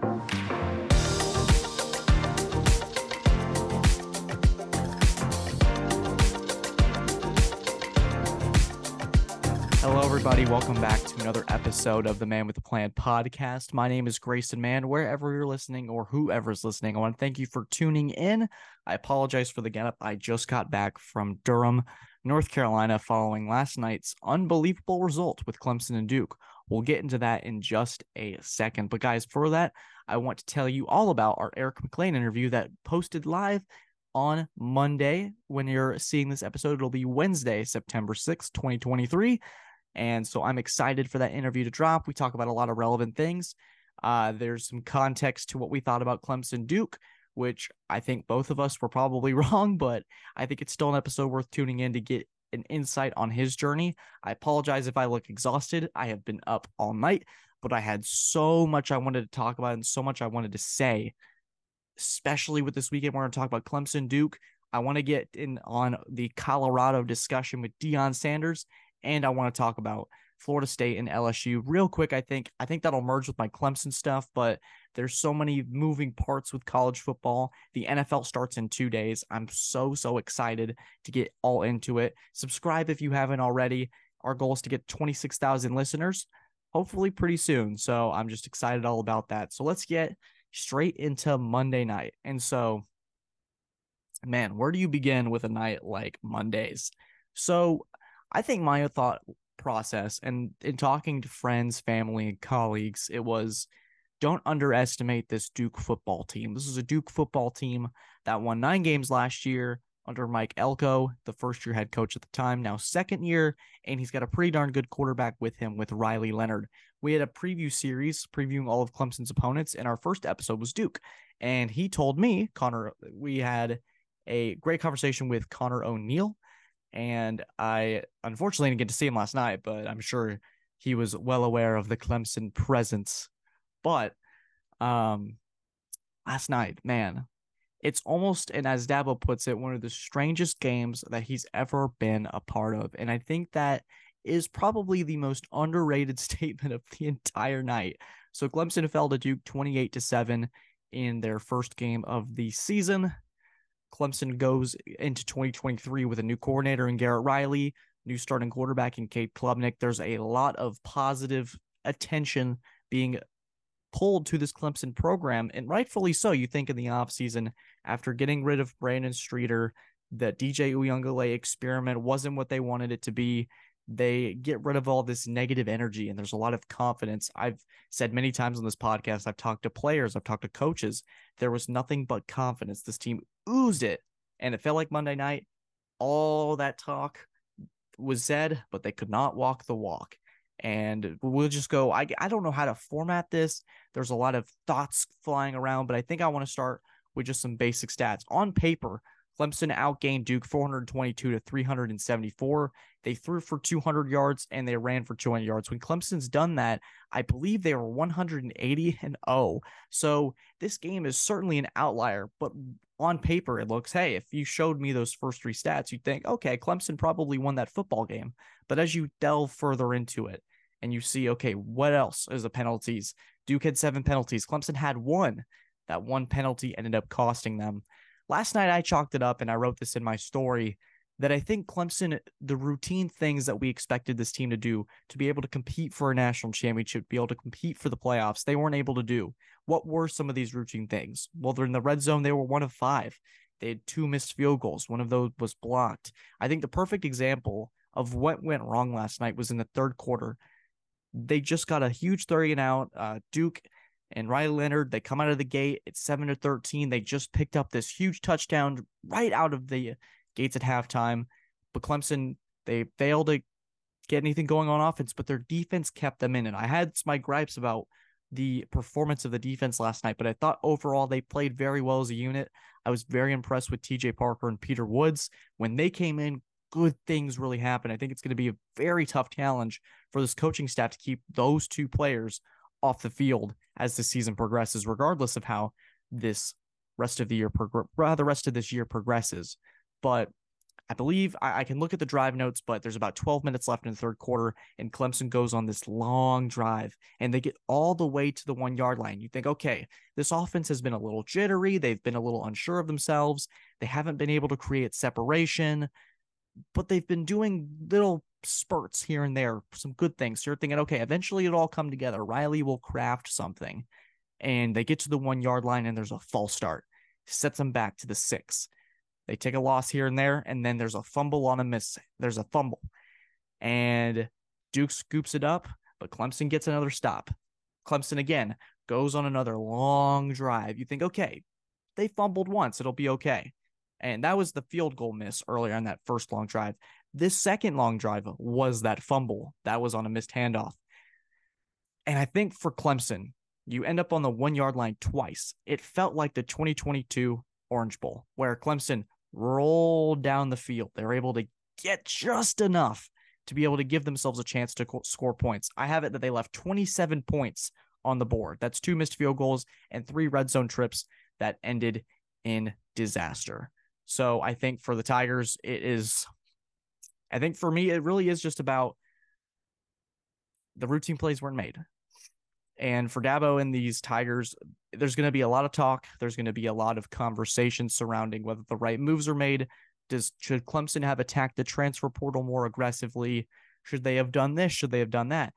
Hello, everybody. Welcome back to another episode of the Man with the Plan podcast. My name is Grayson Mann. Wherever you're listening or whoever's listening, I want to thank you for tuning in. I apologize for the get up. I just got back from Durham, North Carolina, following last night's unbelievable result with Clemson and Duke. We'll get into that in just a second. But, guys, for that, I want to tell you all about our Eric McLean interview that posted live on Monday. When you're seeing this episode, it'll be Wednesday, September 6th, 2023. And so I'm excited for that interview to drop. We talk about a lot of relevant things. Uh, there's some context to what we thought about Clemson Duke, which I think both of us were probably wrong, but I think it's still an episode worth tuning in to get an insight on his journey. I apologize if I look exhausted. I have been up all night, but I had so much I wanted to talk about and so much I wanted to say, especially with this weekend. We're going to talk about Clemson Duke. I want to get in on the Colorado discussion with Deion Sanders and I want to talk about Florida State and LSU real quick. I think I think that'll merge with my Clemson stuff, but there's so many moving parts with college football. The NFL starts in two days. I'm so so excited to get all into it. Subscribe if you haven't already. Our goal is to get 26,000 listeners, hopefully pretty soon. So I'm just excited all about that. So let's get straight into Monday night. And so, man, where do you begin with a night like Mondays? So I think my thought process and in talking to friends, family, and colleagues, it was don't underestimate this Duke football team. This is a Duke football team that won nine games last year under Mike Elko, the first year head coach at the time, now second year, and he's got a pretty darn good quarterback with him with Riley Leonard. We had a preview series previewing all of Clemson's opponents, and our first episode was Duke. And he told me, Connor, we had a great conversation with Connor O'Neill, and I unfortunately didn't get to see him last night, but I'm sure he was well aware of the Clemson presence. But um, last night, man, it's almost and as Dabo puts it, one of the strangest games that he's ever been a part of, and I think that is probably the most underrated statement of the entire night. So Clemson fell to Duke 28 to 7 in their first game of the season. Clemson goes into 2023 with a new coordinator in Garrett Riley, new starting quarterback in Cade Klubnik. There's a lot of positive attention being pulled to this Clemson program, and rightfully so. You think in the offseason, after getting rid of Brandon Streeter, that DJ Uiagalelei experiment wasn't what they wanted it to be they get rid of all this negative energy and there's a lot of confidence. I've said many times on this podcast, I've talked to players, I've talked to coaches. There was nothing but confidence. This team oozed it. And it felt like Monday night, all that talk was said, but they could not walk the walk. And we'll just go. I, I don't know how to format this. There's a lot of thoughts flying around, but I think I want to start with just some basic stats. On paper, Clemson outgained Duke 422 to 374. They threw for 200 yards and they ran for 200 yards. When Clemson's done that, I believe they were 180 and 0. So this game is certainly an outlier, but on paper, it looks, hey, if you showed me those first three stats, you'd think, okay, Clemson probably won that football game. But as you delve further into it and you see, okay, what else is the penalties? Duke had seven penalties. Clemson had one. That one penalty ended up costing them last night I chalked it up and I wrote this in my story that I think Clemson, the routine things that we expected this team to do to be able to compete for a national championship, be able to compete for the playoffs, they weren't able to do. What were some of these routine things? Well, they're in the red zone, they were one of five. They had two missed field goals. One of those was blocked. I think the perfect example of what went wrong last night was in the third quarter. They just got a huge three and out. Uh, Duke and Riley Leonard, they come out of the gate. It's seven to thirteen. They just picked up this huge touchdown right out of the gates at halftime. But Clemson, they failed to get anything going on offense, but their defense kept them in. And I had my gripes about the performance of the defense last night, but I thought overall they played very well as a unit. I was very impressed with TJ Parker and Peter Woods. When they came in, good things really happen. I think it's going to be a very tough challenge for this coaching staff to keep those two players off the field as the season progresses, regardless of how this rest of the year prog- the rest of this year progresses. But I believe I, I, can look at the drive notes, but there's about 12 minutes left in the third quarter, and Clemson goes on this long drive, and they get all the way to the one yard line. You think, okay, this offense has been a little jittery. They've been a little unsure of themselves. They haven't been able to create separation, but they've been doing little spurts here and there, some good things. So you're thinking, okay, eventually it'll all come together. Riley will craft something. And they get to the one yard line, and there's a false start, sets them back to the six they take a loss here and there, and then there's a fumble on a miss. There's a fumble. And Duke scoops it up, but Clemson gets another stop. Clemson again goes on another long drive. You think, okay, they fumbled once, it'll be okay. And that was the field goal miss earlier on that first long drive. This second long drive was that fumble that was on a missed handoff. And I think for Clemson, you end up on the one yard line twice. It felt like the 2022 Orange Bowl, where Clemson rolled down the field. They were able to get just enough to be able to give themselves a chance to score points. I have it that they left 27 points on the board. That's two missed field goals and three red zone trips that ended in disaster. So I think for the Tigers, it is, I think for me, it really is just about the routine plays weren't made. And for Dabo and these Tigers, there's going to be a lot of talk. There's going to be a lot of conversation surrounding whether the right moves are made. Does should Clemson have attacked the transfer portal more aggressively? Should they have done this? Should they have done that?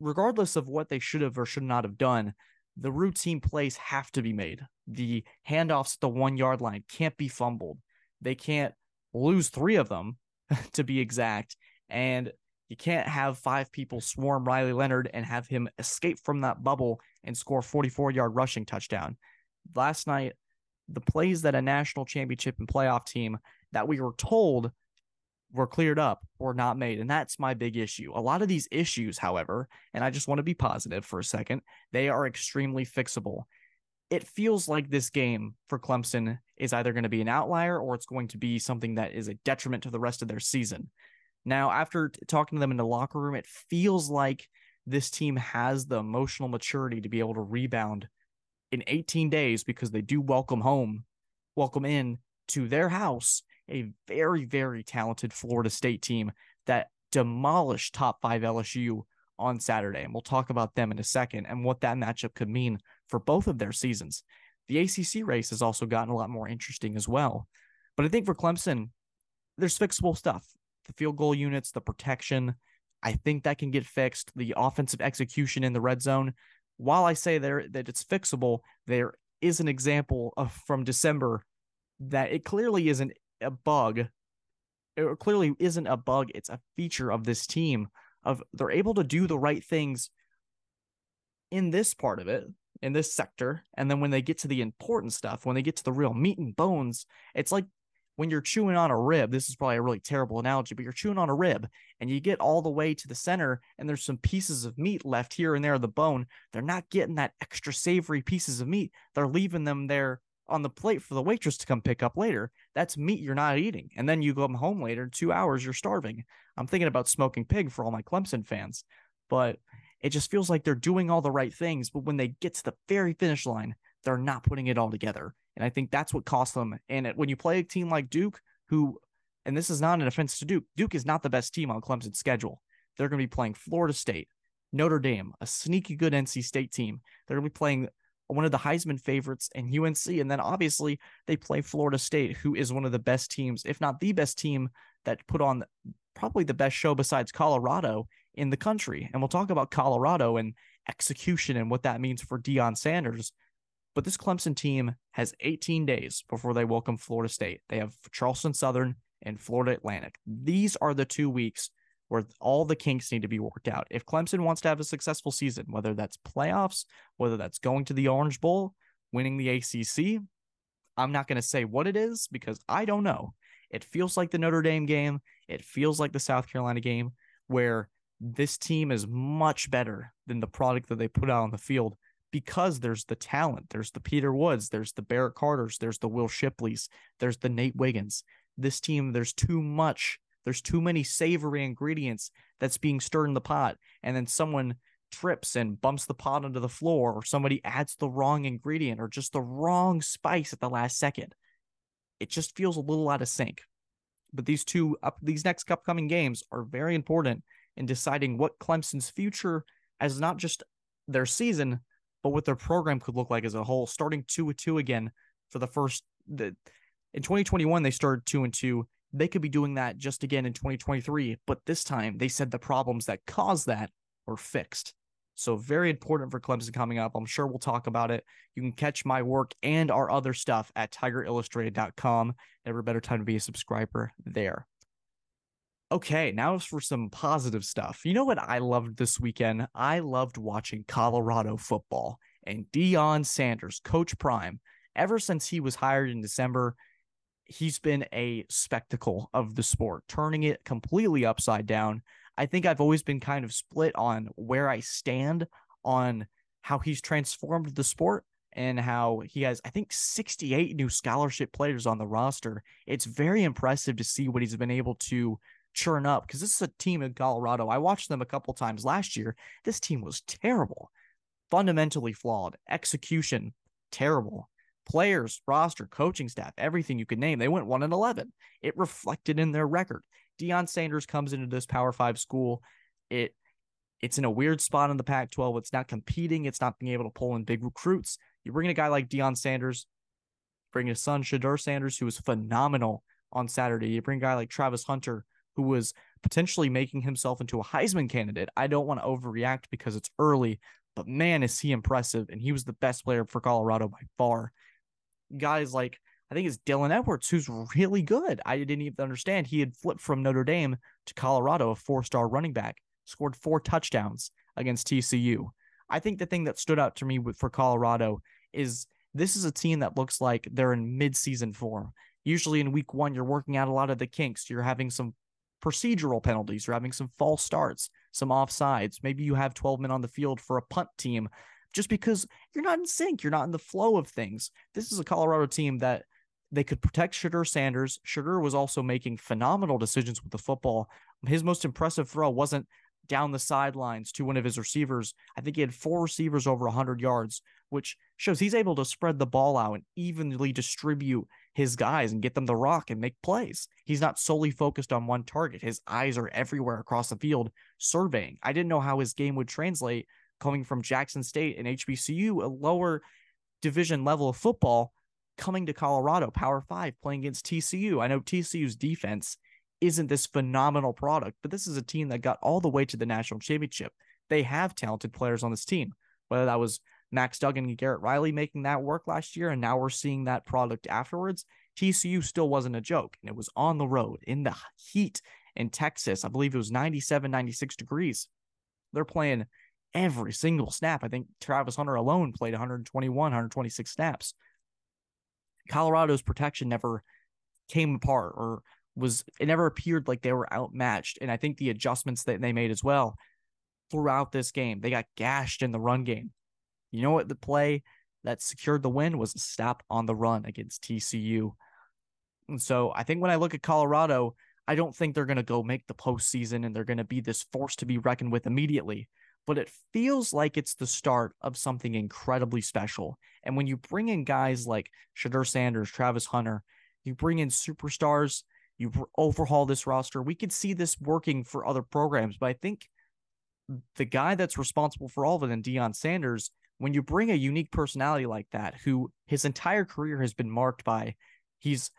Regardless of what they should have or should not have done, the routine plays have to be made. The handoffs at the one yard line can't be fumbled. They can't lose three of them, to be exact. And you can't have five people swarm Riley Leonard and have him escape from that bubble and score 44 yard rushing touchdown. Last night, the plays that a national championship and playoff team that we were told were cleared up were not made. And that's my big issue. A lot of these issues, however, and I just want to be positive for a second, they are extremely fixable. It feels like this game for Clemson is either going to be an outlier or it's going to be something that is a detriment to the rest of their season. Now, after talking to them in the locker room, it feels like this team has the emotional maturity to be able to rebound in 18 days because they do welcome home, welcome in to their house a very, very talented Florida State team that demolished top five LSU on Saturday. And we'll talk about them in a second and what that matchup could mean for both of their seasons. The ACC race has also gotten a lot more interesting as well. But I think for Clemson, there's fixable stuff the field goal units, the protection. I think that can get fixed. The offensive execution in the red zone. While I say there that it's fixable, there is an example of from December that it clearly isn't a bug. It clearly isn't a bug. It's a feature of this team. Of they're able to do the right things in this part of it, in this sector, and then when they get to the important stuff, when they get to the real meat and bones, it's like when you're chewing on a rib, this is probably a really terrible analogy, but you're chewing on a rib and you get all the way to the center and there's some pieces of meat left here and there of the bone. They're not getting that extra savory pieces of meat. They're leaving them there on the plate for the waitress to come pick up later. That's meat you're not eating. And then you come home later, two hours, you're starving. I'm thinking about smoking pig for all my Clemson fans, but it just feels like they're doing all the right things. But when they get to the very finish line, they're not putting it all together. And I think that's what cost them. And when you play a team like Duke, who, and this is not an offense to Duke, Duke is not the best team on Clemson's schedule. They're going to be playing Florida State, Notre Dame, a sneaky good NC State team. They're going to be playing one of the Heisman favorites and UNC. And then obviously they play Florida State, who is one of the best teams, if not the best team that put on probably the best show besides Colorado in the country. And we'll talk about Colorado and execution and what that means for Deion Sanders but this Clemson team has 18 days before they welcome Florida State. They have Charleston Southern and Florida Atlantic. These are the two weeks where all the kinks need to be worked out. If Clemson wants to have a successful season, whether that's playoffs, whether that's going to the Orange Bowl, winning the ACC, I'm not going to say what it is because I don't know. It feels like the Notre Dame game. It feels like the South Carolina game where this team is much better than the product that they put out on the field because there's the talent. There's the Peter Woods, there's the Barrett Carters, there's the Will Shipleys, there's the Nate Wiggins. This team, there's too much, there's too many savory ingredients that's being stirred in the pot. And then someone trips and bumps the pot onto the floor, or somebody adds the wrong ingredient or just the wrong spice at the last second. It just feels a little out of sync. but these two up these next upcoming games are very important in deciding what Clemson's future as not just their season, but what their program could look like as a whole. Starting two with two again for the first the in 2021 they started two and two. They could be doing that just again in 2023, but this time they said the problems that caused that were fixed. So very important for Clemson coming up. I'm sure we'll talk about it. You can catch my work and our other stuff at tigerillustrated.com. Never better time to be a subscriber there. Okay, now for some positive stuff. You know what I loved this weekend? I loved watching Colorado football and Deion Sanders, Coach Prime. Ever since he was hired in December, he's been a spectacle of the sport, turning it completely upside down. I think I've always been kind of split on where I stand on how he's transformed the sport and how he has, I think, 68 new scholarship players on the roster. It's very impressive to see what he's been able to churn up because this is a team in Colorado. I watched them a couple times last year. This team was terrible, fundamentally flawed, execution terrible. Players, roster, coaching staff, everything you could name, they went 1 and 11. It reflected in their record. Deion Sanders comes into this Power Five school. It it's in a weird spot in the Pac 12. It's not competing, it's not being able to pull in big recruits. You bring in a guy like Deion Sanders, bring his son, Shedeur Sanders, who was phenomenal on Saturday. You bring a guy like Travis Hunter, who was potentially making himself into a Heisman candidate. I don't want to overreact because it's early, but man, is he impressive. And he was the best player for Colorado by far. Guys like I think it's Dylan Edwards, who's really good. I didn't even understand he had flipped from Notre Dame to Colorado, a four star running back, scored four touchdowns against TCU. I think the thing that stood out to me for Colorado is this is a team that looks like they're in mid-season form. Usually in week one, you're working out a lot of the kinks. You're having some procedural penalties. You're having some false starts, some offsides. Maybe you have 12 men on the field for a punt team just because you're not in sync. You're not in the flow of things. This is a Colorado team that they could protect Shedeur Sanders. Shedeur was also making phenomenal decisions with the football. His most impressive throw wasn't down the sidelines to one of his receivers. I think he had four receivers over 100 yards, which shows he's able to spread the ball out and evenly distribute his guys and get them the rock and make plays. He's not solely focused on one target. His eyes are everywhere across the field surveying. I didn't know how his game would translate coming from Jackson State and HBCU, a lower division level of football coming to Colorado, Power Five, playing against TCU. I know TCU's defense isn't this phenomenal product, but this is a team that got all the way to the national championship. They have talented players on this team, whether that was Max Duggan and Garrett Riley making that work last year, and now we're seeing that product afterwards. TCU still wasn't a joke, and it was on the road in the heat in Texas. I believe it was 97, 96 degrees. They're playing every single snap. I think Travis Hunter alone played 121, 126 snaps. Colorado's protection never came apart or was it never appeared like they were outmatched. And I think the adjustments that they made as well throughout this game, they got gashed in the run game. You know what? The play that secured the win was a stop on the run against TCU. And so I think when I look at Colorado, I don't think they're going to go make the postseason and they're going to be this force to be reckoned with immediately but it feels like it's the start of something incredibly special. And when you bring in guys like Shedeur Sanders, Travis Hunter, you bring in superstars, you overhaul this roster, we could see this working for other programs. But I think the guy that's responsible for all of it, and Deion Sanders, when you bring a unique personality like that, who his entire career has been marked by, he's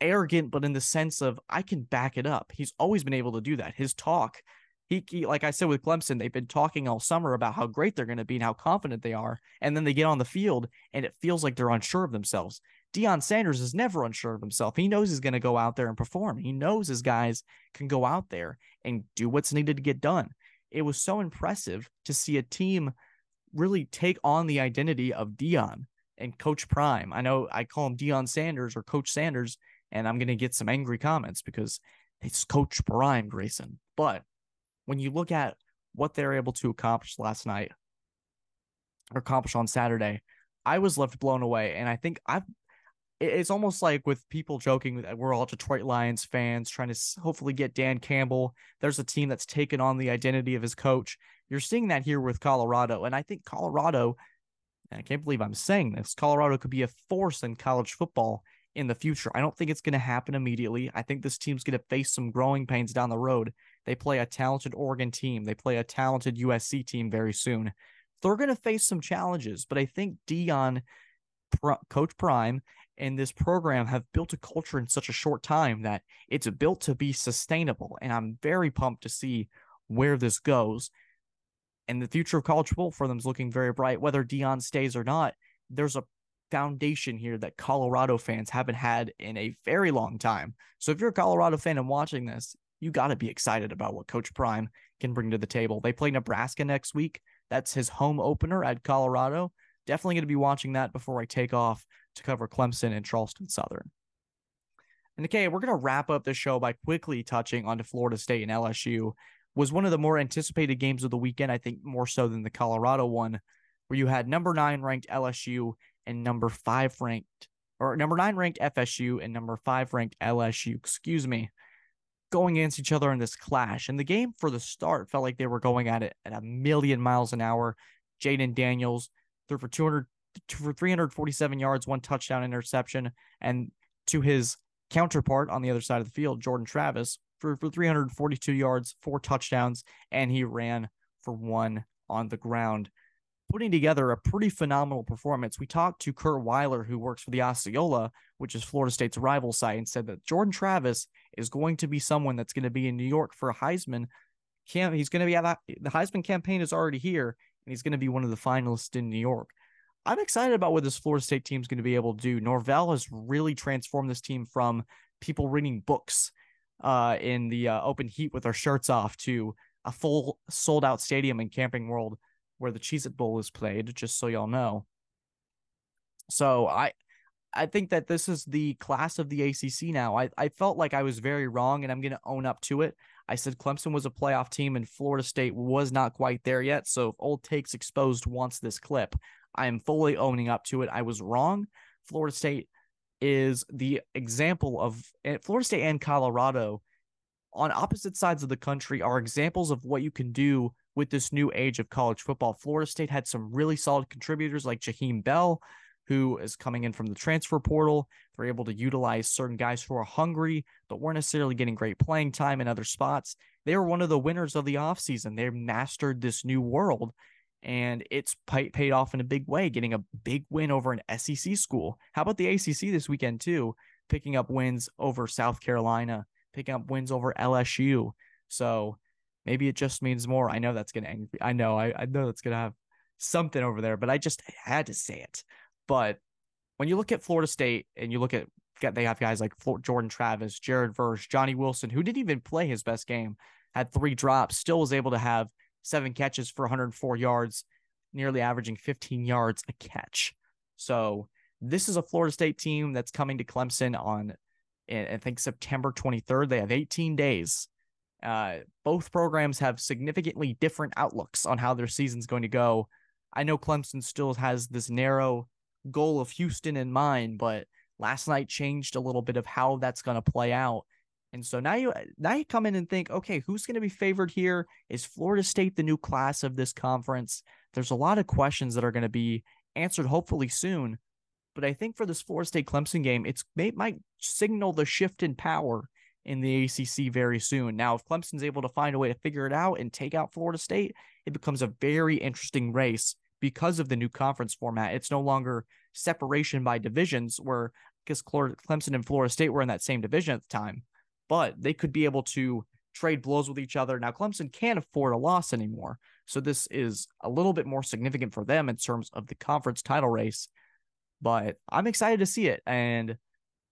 arrogant, but in the sense of I can back it up. He's always been able to do that. His talk he, he, like I said with Clemson, they've been talking all summer about how great they're going to be and how confident they are, and then they get on the field and it feels like they're unsure of themselves. Deion Sanders is never unsure of himself. He knows he's going to go out there and perform. He knows his guys can go out there and do what's needed to get done. It was so impressive to see a team really take on the identity of Deion and Coach Prime. I know I call him Deion Sanders or Coach Sanders, and I'm going to get some angry comments because it's Coach Prime, Grayson. But when you look at what they're able to accomplish last night or accomplish on Saturday, I was left blown away. And I think I've it's almost like with people joking that we're all Detroit Lions fans trying to hopefully get Dan Campbell. There's a team that's taken on the identity of his coach. You're seeing that here with Colorado. And I think Colorado, I can't believe I'm saying this, Colorado could be a force in college football in the future. I don't think it's going to happen immediately. I think this team's going to face some growing pains down the road. They play a talented Oregon team, they play a talented USC team very soon. They're going to face some challenges, but I think Deion, Coach Prime, and this program have built a culture in such a short time that it's built to be sustainable. And I'm very pumped to see where this goes. And the future of college football for them is looking very bright. Whether Deion stays or not, there's a foundation here that Colorado fans haven't had in a very long time. So if you're a Colorado fan and watching this, you got to be excited about what Coach Prime can bring to the table. They play Nebraska next week. That's his home opener at Colorado. Definitely going to be watching that before I take off to cover Clemson and Charleston Southern. And okay, we're going to wrap up the show by quickly touching on Florida State and LSU. Was one of the more anticipated games of the weekend, I think more so than the Colorado one, where you had number nine ranked LSU and number five ranked, or number nine ranked FSU and number five ranked LSU, excuse me, going against each other in this clash. And the game for the start felt like they were going at it at a million miles an hour. Jayden Daniels threw for 200 for 347 yards, one touchdown interception, and to his counterpart on the other side of the field, Jordan Travis, for, for 342 yards, four touchdowns, and he ran for one on the ground putting together a pretty phenomenal performance. We talked to Kurt Weiler, who works for the Osceola, which is Florida State's rival site, and said that Jordan Travis is going to be someone that's going to be in New York for a Heisman. Camp. He's going to be at the Heisman campaign is already here, and he's going to be one of the finalists in New York. I'm excited about what this Florida State team is going to be able to do. Norvell has really transformed this team from people reading books uh, in the uh, open heat with our shirts off to a full sold out stadium in Camping World where the Cheez It Bowl is played, just so y'all know. So I I think that this is the class of the ACC now. I, I felt like I was very wrong, and I'm going to own up to it. I said Clemson was a playoff team, and Florida State was not quite there yet. So if Old Takes Exposed wants this clip, I am fully owning up to it. I was wrong. Florida State is the example of eh, Florida State and Colorado on opposite sides of the country are examples of what you can do with this new age of college football. Florida State had some really solid contributors like Jaheim Bell, who is coming in from the transfer portal. They're able to utilize certain guys who are hungry, but weren't necessarily getting great playing time in other spots. They were one of the winners of the offseason. They mastered this new world, and it's paid off in a big way, getting a big win over an SEC school. How about the ACC this weekend, too? Picking up wins over South Carolina, picking up wins over LSU. So Maybe it just means more. I know that's gonna angry. I know. I, I know that's gonna have something over there, but I just had to say it. But when you look at Florida State and you look at they have guys like Jordan Travis, Jared Verse, Johnny Wilson, who didn't even play his best game, had three drops, still was able to have seven catches for 104 yards, nearly averaging 15 yards a catch. So this is a Florida State team that's coming to Clemson on, I think September 23rd. They have 18 days uh, both programs have significantly different outlooks on how their season's going to go. I know Clemson still has this narrow goal of Houston in mind, but last night changed a little bit of how that's going to play out. And so now you now you come in and think, okay, who's going to be favored here? Is Florida State the new class of this conference? There's a lot of questions that are going to be answered hopefully soon. But I think for this Florida State Clemson game, it's it might signal the shift in power in the ACC very soon. Now, if Clemson's able to find a way to figure it out and take out Florida State, it becomes a very interesting race because of the new conference format. It's no longer separation by divisions where because Clemson and Florida State were in that same division at the time, but they could be able to trade blows with each other. Now, Clemson can't afford a loss anymore. So this is a little bit more significant for them in terms of the conference title race. But I'm excited to see it. And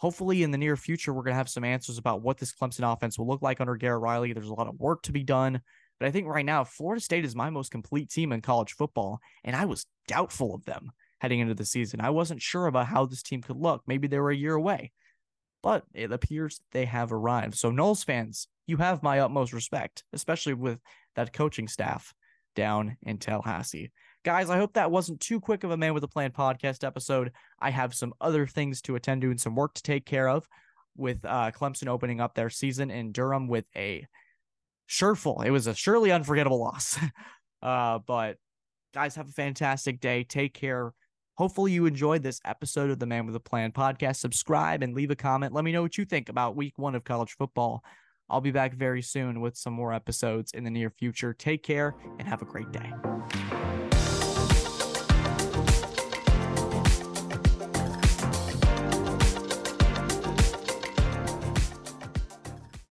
hopefully in the near future we're going to have some answers about what this Clemson offense will look like under Garrett Riley. There's a lot of work to be done, but I think right now Florida State is my most complete team in college football, and I was doubtful of them heading into the season. I wasn't sure about how this team could look. Maybe they were a year away, but it appears they have arrived. So Noles fans, you have my utmost respect, especially with that coaching staff down in Tallahassee. Guys, I hope that wasn't too quick of a Man with a Plan podcast episode. I have some other things to attend to and some work to take care of with uh, Clemson opening up their season in Durham with a sureful. It was a surely unforgettable loss. uh, but guys, have a fantastic day. Take care. Hopefully, you enjoyed this episode of the Man with a Plan podcast. Subscribe and leave a comment. Let me know what you think about week one of college football. I'll be back very soon with some more episodes in the near future. Take care and have a great day.